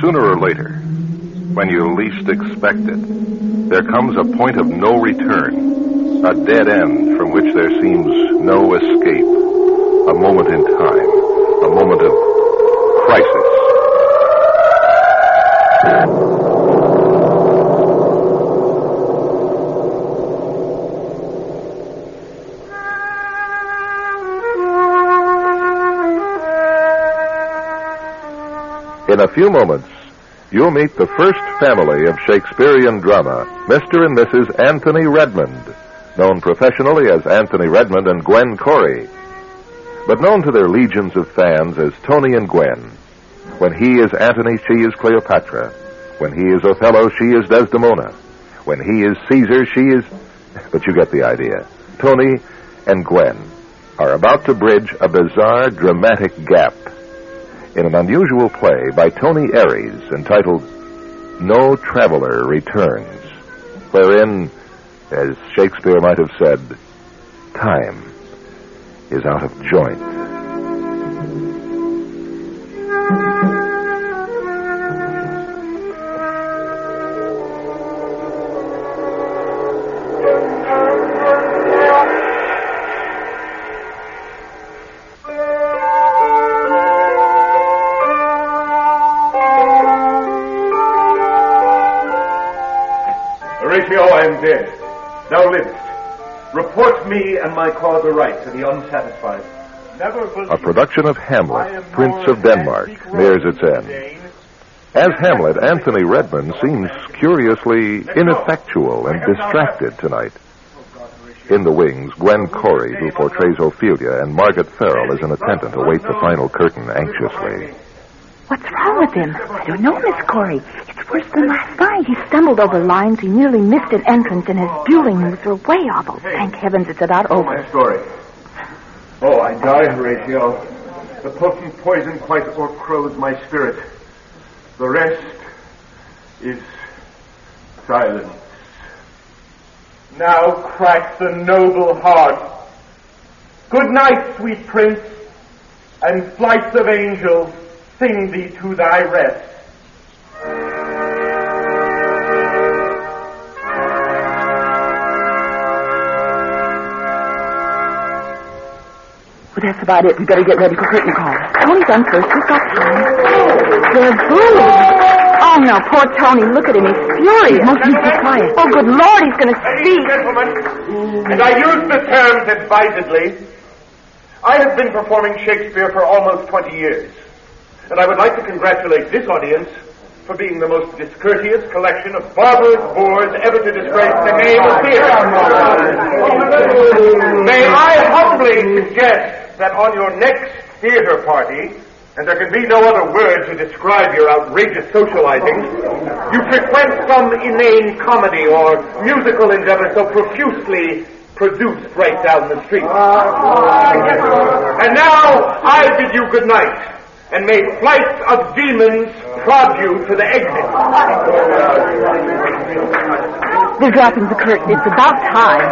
Sooner or later, when you least expect it, there comes a point of no return, a dead end from which there seems no escape, a moment in time, a moment of crisis. In a few moments, you'll meet the first family of Shakespearean drama, Mr. and Mrs. Anthony Redmond, known professionally as Anthony Redmond and Gwen Corey, but known to their legions of fans as Tony and Gwen. When he is Antony, she is Cleopatra. When he is Othello, she is Desdemona. When he is Caesar, she is. But you get the idea. Tony and Gwen are about to bridge a bizarre, dramatic gap in an unusual play by Tony Aries entitled No Traveler Returns, wherein, as Shakespeare might have said, time is out of joint. Dead. Thou livest. Report me and my cause aright to the unsatisfied. Never A production of Hamlet, Prince of Denmark, nears its end. As Hamlet, Anthony Redmond seems curiously ineffectual and distracted tonight. In the wings, Gwen Corey, who portrays Ophelia, and Margaret Farrell as an attendant await the final curtain anxiously. What's wrong with him? I don't know, Miss Corey. It's worse than last night. He stumbled over lines, he nearly missed an entrance, and his dueling moves were way off. Oh, thank heavens it's about over. my story. Oh, I die, Horatio. The potent poison quite o'ercrows my spirit. The rest is silence. Now cracks the noble heart. Good night, sweet prince, and flights of angels sing thee to thy rest. Well, that's about it. We better get ready for curtain call. Tony's on first. We've got time. They're booing. Oh, no, poor Tony. Look at him. He's furious. Must be quiet. Oh, good Lord, he's going to speak. Gentlemen, and I use the terms advisedly, I have been performing Shakespeare for almost 20 years. And I would like to congratulate this audience for being the most discourteous collection of barbarous boors ever to disgrace the name of theater. May I humbly suggest that on your next theater party, and there can be no other word to describe your outrageous socializing, you frequent some inane comedy or musical endeavor so profusely produced right down the street. And now I bid you good night. and may flights of demons prod you to the exit. They're dropping the curtain. It's about time.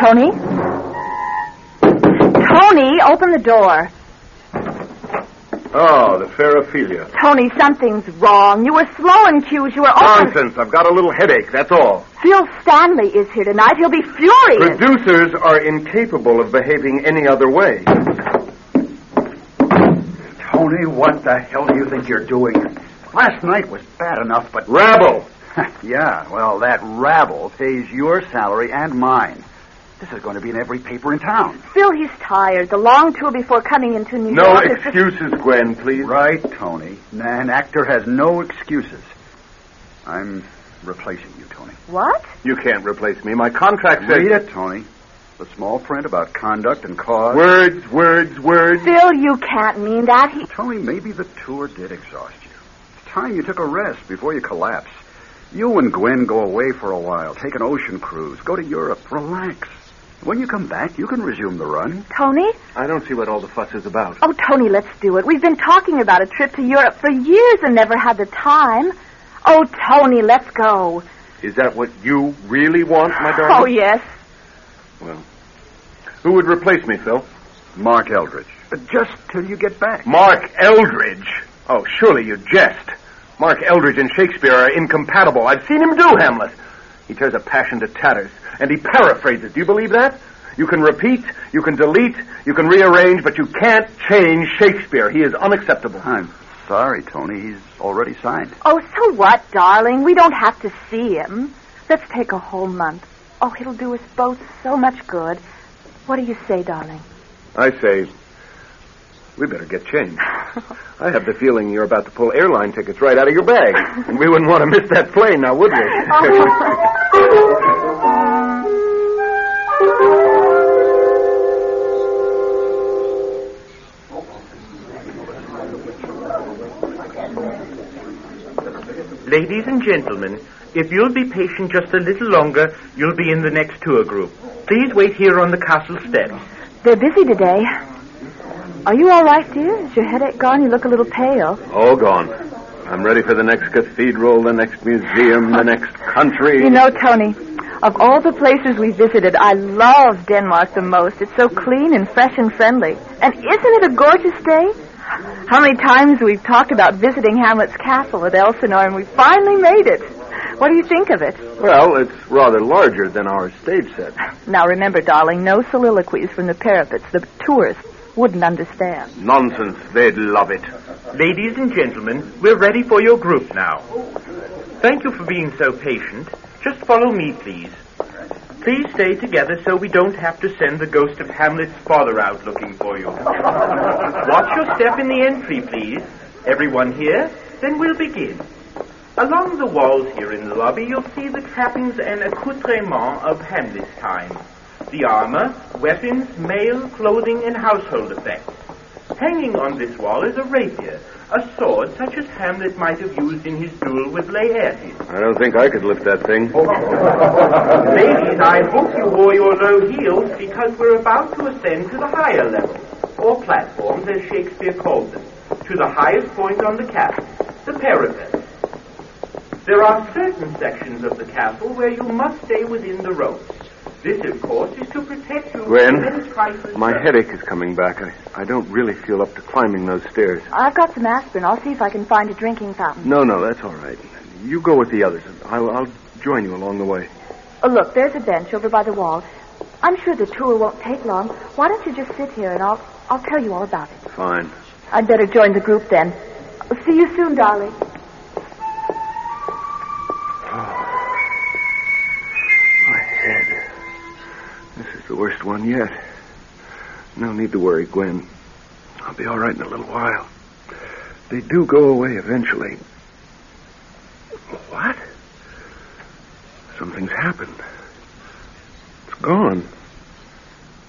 Tony? Tony, open the door. Oh, the fair Ophelia. Tony, something's wrong. You were slow in cues. You were open. Nonsense. I've got a little headache, that's all. Phil Stanley is here tonight. He'll be furious. Producers are incapable of behaving any other way. Tony, what the hell do you think you're doing? Last night was bad enough, but. Rabble! yeah, well, that rabble pays your salary and mine. This is going to be in every paper in town. Phil, he's tired. The long tour before coming into New No York. is just- excuses, Gwen, please. Right, Tony. An actor has no excuses. I'm replacing you, Tony. What? You can't replace me. My contract says. Read it, Tony. The small print about conduct and cause. Words, words, words. Phil, you can't mean that. He... Tony, maybe the tour did exhaust you. It's time you took a rest before you collapse. You and Gwen go away for a while, take an ocean cruise, go to Europe, relax. When you come back, you can resume the run. Tony? I don't see what all the fuss is about. Oh, Tony, let's do it. We've been talking about a trip to Europe for years and never had the time. Oh, Tony, let's go. Is that what you really want, my darling? Oh, yes. Well, who would replace me, Phil? Mark Eldridge. But just till you get back. Mark Eldridge. Oh, surely you jest. Mark Eldridge and Shakespeare are incompatible. I've seen him do Hamlet. He tears a passion to tatters, and he paraphrases. Do you believe that? You can repeat, you can delete, you can rearrange, but you can't change Shakespeare. He is unacceptable. I'm sorry, Tony. He's already signed. Oh, so what, darling? We don't have to see him. Let's take a whole month. Oh, it'll do us both so much good. What do you say, darling? I say, we better get changed. I have the feeling you're about to pull airline tickets right out of your bag. And we wouldn't want to miss that plane now, would we? Ladies and gentlemen, if you'll be patient just a little longer, you'll be in the next tour group. Please wait here on the castle steps. They're busy today. Are you all right, dear? Is your headache gone? You look a little pale. All gone. I'm ready for the next cathedral, the next museum, the next country. You know, Tony, of all the places we visited, I love Denmark the most. It's so clean and fresh and friendly. And isn't it a gorgeous day? How many times we've talked about visiting Hamlet's castle at Elsinore, and we finally made it. What do you think of it? Well, it's rather larger than our stage set. Now remember, darling, no soliloquies from the parapets. The tourists wouldn't understand. Nonsense. They'd love it. Ladies and gentlemen, we're ready for your group now. Thank you for being so patient. Just follow me, please. Please stay together so we don't have to send the ghost of Hamlet's father out looking for you. Watch your step in the entry, please. Everyone here? Then we'll begin. Along the walls here in the lobby, you'll see the trappings and accoutrements of Hamlet's time. The armor, weapons, mail, clothing, and household effects. Hanging on this wall is a rapier, a sword such as Hamlet might have used in his duel with Laertes. I don't think I could lift that thing. Ladies, I hope you wore your low heels because we're about to ascend to the higher levels, or platforms as Shakespeare called them, to the highest point on the castle, the parapet. There are certain sections of the castle where you must stay within the ropes. This, of course, is to protect you Gwen, from any trifling my headache is coming back. I, I don't really feel up to climbing those stairs. I've got some aspirin. I'll see if I can find a drinking fountain. No, no, that's all right. You go with the others. I'll, I'll join you along the way. Oh, look, there's a bench over by the wall. I'm sure the tour won't take long. Why don't you just sit here and I'll I'll tell you all about it. Fine. I'd better join the group then. See you soon, darling. The worst one yet. No need to worry, Gwen. I'll be all right in a little while. They do go away eventually. What? Something's happened. It's gone.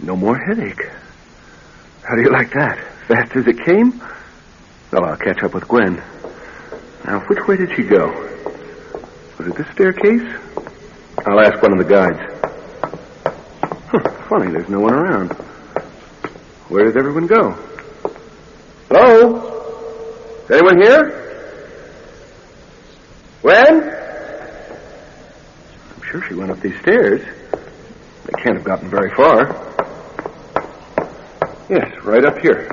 No more headache. How do you like that? Fast as it came? Well, I'll catch up with Gwen. Now, which way did she go? Was it this staircase? I'll ask one of the guides. Funny, there's no one around. Where did everyone go? Hello? Is anyone here? Gwen? I'm sure she went up these stairs. They can't have gotten very far. Yes, right up here.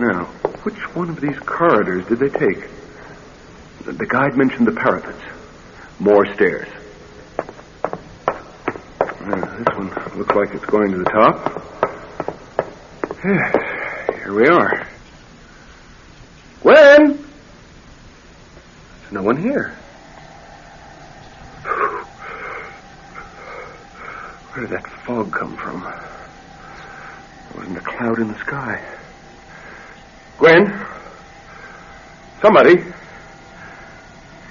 Now, which one of these corridors did they take? The, the guide mentioned the parapets. More stairs. Uh, this one looks like it's going to the top. Here we are. Gwen! There's no one here. Where did that fog come from? There wasn't a cloud in the sky. Gwen? Somebody?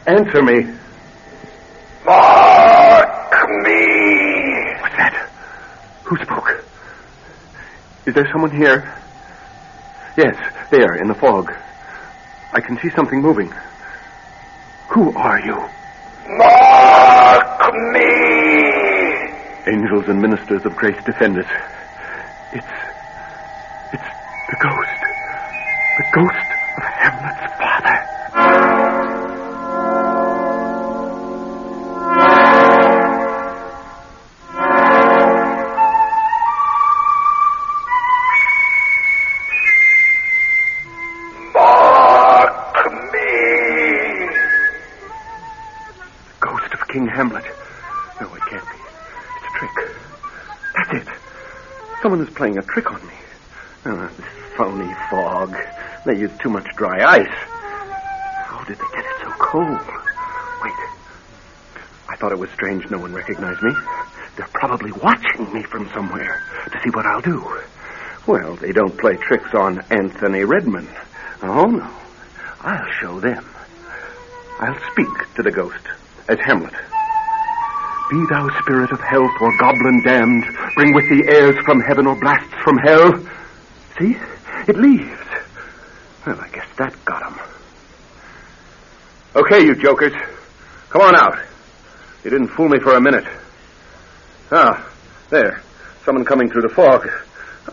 Answer me. Mark me! What's that? Who spoke? Is there someone here? Yes, there, in the fog. I can see something moving. Who are you? Mark me! Angels and ministers of grace defend us. It's. It's the ghost. The ghost playing a trick on me. Oh, this phony fog. They use too much dry ice. How did they get it so cold? Wait. I thought it was strange no one recognized me. They're probably watching me from somewhere to see what I'll do. Well, they don't play tricks on Anthony Redmond. Oh, no. I'll show them. I'll speak to the ghost as Hamlet. Be thou spirit of health or goblin damned, bring with thee airs from heaven or blasts from hell. See? It leaves. Well, I guess that got him. Okay, you jokers. Come on out. You didn't fool me for a minute. Ah, there. Someone coming through the fog.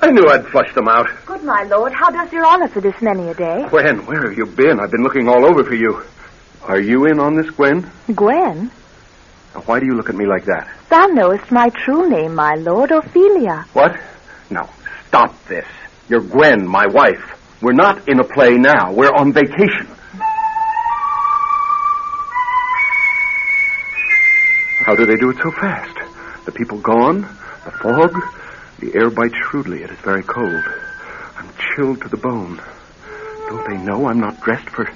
I knew I'd flush them out. Good, my lord. How does your honor for this many a day? Gwen, where have you been? I've been looking all over for you. Are you in on this, Gwen? Gwen? Now, why do you look at me like that? Thou knowest my true name, my lord, Ophelia. What? No, stop this. You're Gwen, my wife. We're not in a play now. We're on vacation. How do they do it so fast? The people gone? The fog? The air bites shrewdly. It is very cold. I'm chilled to the bone. Don't they know I'm not dressed for.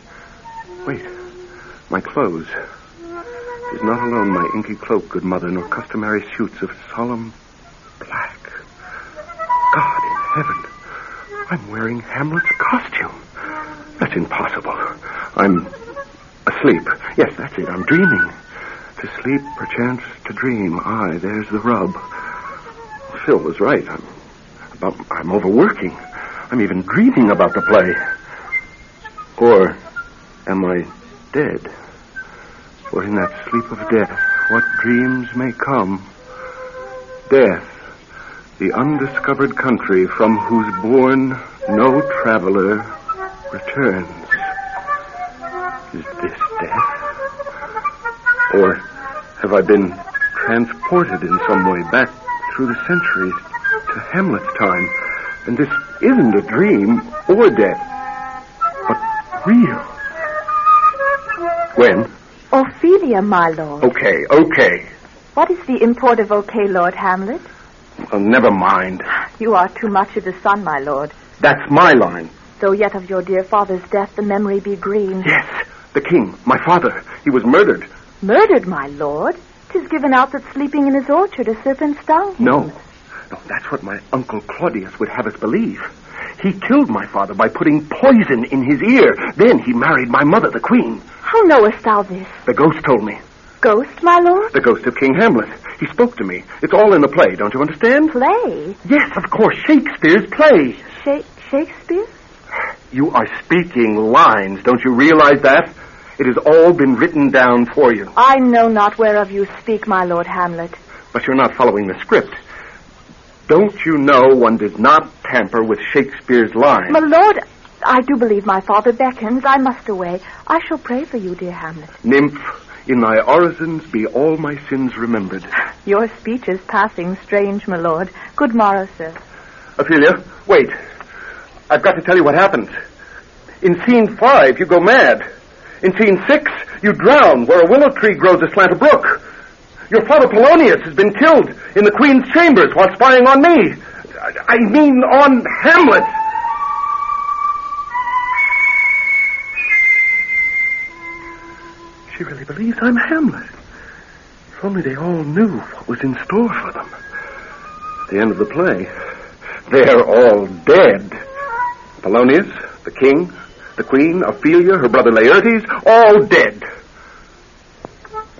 Wait. My clothes. Is not alone my inky cloak, good mother, nor customary suits of solemn black. God in heaven. I'm wearing Hamlet's costume. That's impossible. I'm asleep. Yes, that's it. I'm dreaming. To sleep, perchance to dream. Aye, there's the rub. Phil was right. I'm about I'm overworking. I'm even dreaming about the play. Or am I dead? For in that sleep of death, what dreams may come? Death, the undiscovered country from whose bourne no traveler returns. Is this death? Or have I been transported in some way back through the centuries to Hamlet's time? And this isn't a dream or death, but real. When? My lord. Okay, okay. What is the import of okay, Lord Hamlet? Oh, never mind. You are too much of the sun, my lord. That's my line. Though yet of your dear father's death the memory be green. Yes, the king, my father. He was murdered. Murdered, my lord? Tis given out that sleeping in his orchard a serpent stung him. No. No, that's what my uncle Claudius would have us believe. He killed my father by putting poison in his ear. Then he married my mother, the queen. How knowest thou this? The ghost told me. Ghost, my lord? The ghost of King Hamlet. He spoke to me. It's all in the play, don't you understand? Play? Yes, of course, Shakespeare's play. Sha- Shakespeare? You are speaking lines, don't you realize that? It has all been written down for you. I know not whereof you speak, my lord Hamlet. But you're not following the script. Don't you know one does not tamper with Shakespeare's lines? My lord, I do believe my father beckons. I must away. I shall pray for you, dear Hamlet. Nymph, in thy orisons be all my sins remembered. Your speech is passing strange, my lord. Good morrow, sir. Ophelia, wait. I've got to tell you what happened. In scene five, you go mad. In scene six, you drown where a willow tree grows aslant a brook. Your father Polonius has been killed in the Queen's chambers while spying on me. I mean on Hamlet. She really believes I'm Hamlet. If only they all knew what was in store for them. At the end of the play, they're all dead. Polonius, the king, the queen, Ophelia, her brother Laertes, all dead.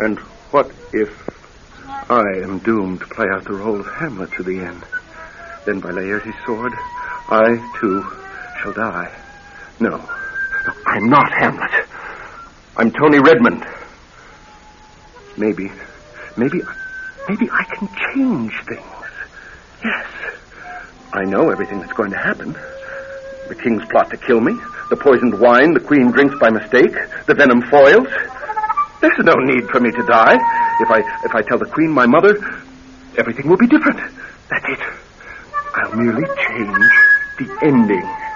And what if I am doomed to play out the role of Hamlet to the end? Then by Laertes' sword, I too shall die. No, no, I'm not Hamlet. I'm Tony Redmond. Maybe, maybe, maybe I can change things. Yes. I know everything that's going to happen. The king's plot to kill me, the poisoned wine the queen drinks by mistake, the venom foils. There's no need for me to die. If I if I tell the queen my mother, everything will be different. That's it. I'll merely change the ending.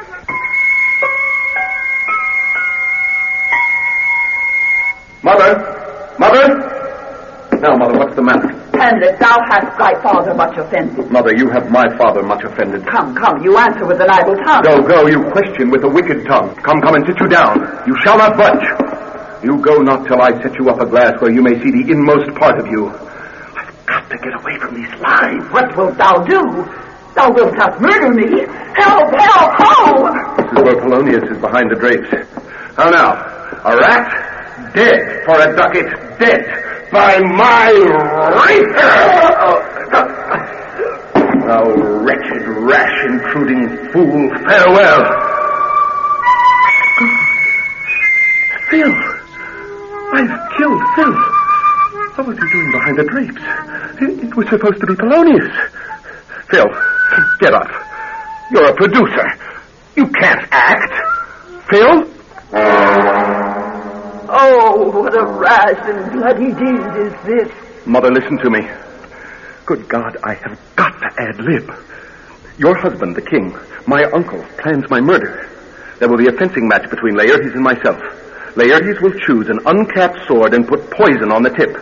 Mother! Mother! Now, Mother, what's the matter? Hamlet, thou hast thy father much offended. Mother, you have my father much offended. Come, come, you answer with an idle tongue. Go, go, you question with a wicked tongue. Come, come and sit you down. You shall not budge. You go not till I set you up a glass where you may see the inmost part of you. I've got to get away from these lies. What wilt thou do? Thou wilt not murder me. Help, help, help! This is where Polonius is behind the drapes. How now? A rat? Dead. For a ducat? Dead. By my rapier! Thou wretched, rash, intruding fool, farewell. Phil! I've killed Phil. What was he doing behind the drapes? It was supposed to be Polonius. Phil, get up. You're a producer. You can't act. Phil? Oh, what a rash and bloody deed is this. Mother, listen to me. Good God, I have got to ad lib. Your husband, the king, my uncle, plans my murder. There will be a fencing match between Laertes and myself. Laertes will choose an uncapped sword and put poison on the tip.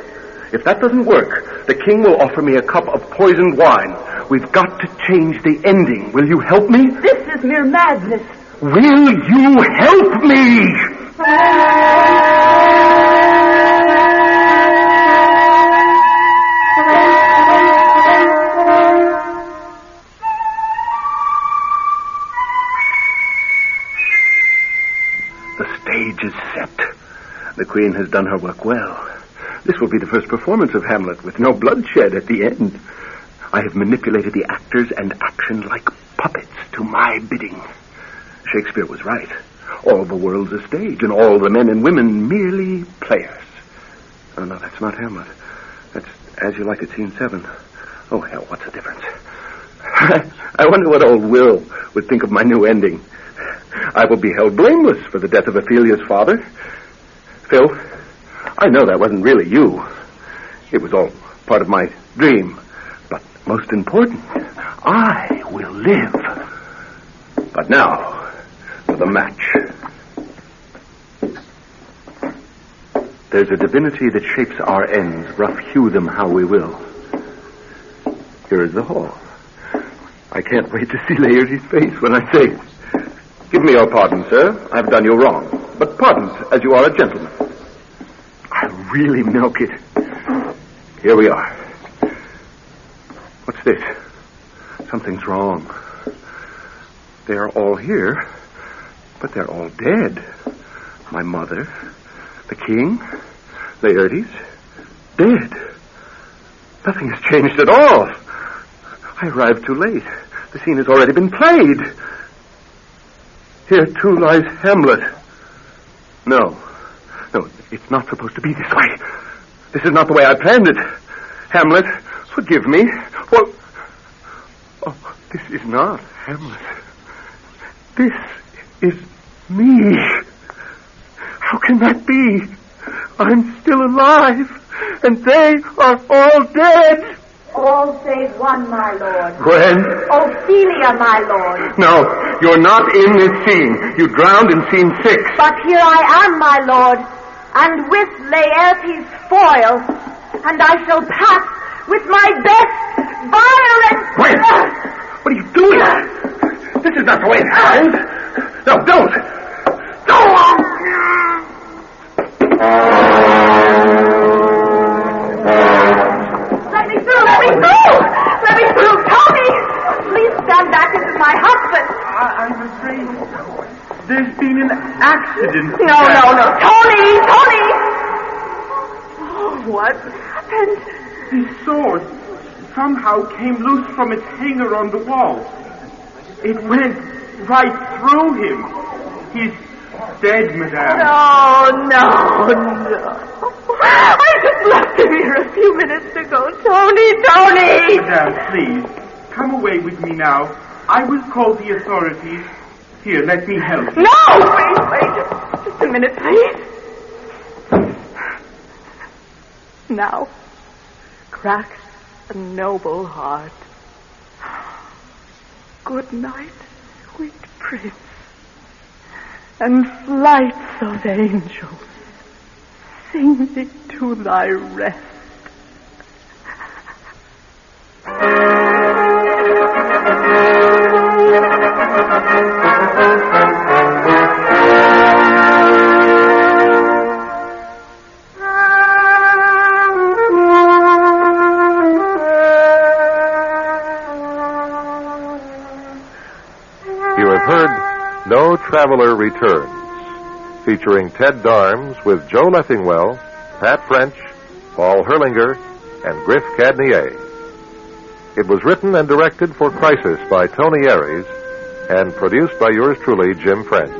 If that doesn't work, the king will offer me a cup of poisoned wine. We've got to change the ending. Will you help me? This is mere madness. Will you help me? Ah! Queen has done her work well. This will be the first performance of Hamlet with no bloodshed at the end. I have manipulated the actors and action like puppets to my bidding. Shakespeare was right. All the world's a stage, and all the men and women merely players. Oh, no, that's not Hamlet. That's As You Like It, Scene 7. Oh, hell, what's the difference? I wonder what old Will would think of my new ending. I will be held blameless for the death of Ophelia's father. Phil, I know that wasn't really you. It was all part of my dream. But most important, I will live. But now, for the match. There's a divinity that shapes our ends, rough hew them how we will. Here is the hall. I can't wait to see Laertes' face when I say, Give me your pardon, sir. I've done you wrong. But pardon, as you are a gentleman. I'll really milk it. Here we are. What's this? Something's wrong. They're all here, but they're all dead. My mother, the king, Laertes, dead. Nothing has changed at all. I arrived too late. The scene has already been played. Here, too, lies Hamlet. No. No, it's not supposed to be this way. This is not the way I planned it. Hamlet, forgive me. What? Oh, this is not Hamlet. This is me. How can that be? I'm still alive, and they are all dead. All save one, my lord. Gwen? Ophelia, my lord. No, you're not in this scene. You drowned in scene six. But here I am, my lord, and with Laertes' foil, and I shall pass with my best violence. Gwen! What are you doing? This is not the way it happens. No, don't. Let let me through! Let me through, Tony! Please stand back, this is my husband. I, I'm afraid there's been an accident. No, no, no. Tony! Tony! Oh, what happened? The sword somehow came loose from its hanger on the wall. It went right through him. He's dead, madame. No, no, no. I just left him here a few minutes ago. Tony, Tony! Madame, please, come away with me now. I will call the authorities. Here, let me help you. No! Wait, wait, just, just a minute, please. Now, crack a noble heart. Good night, sweet prince, and flights of angels, sing thee to thy rest. You have heard No Traveler Returns, featuring Ted D'Arms with Joe Leffingwell, Pat French, Paul Herlinger, and Griff Cadnier. It was written and directed for Crisis by Tony Aries and produced by yours truly, Jim French.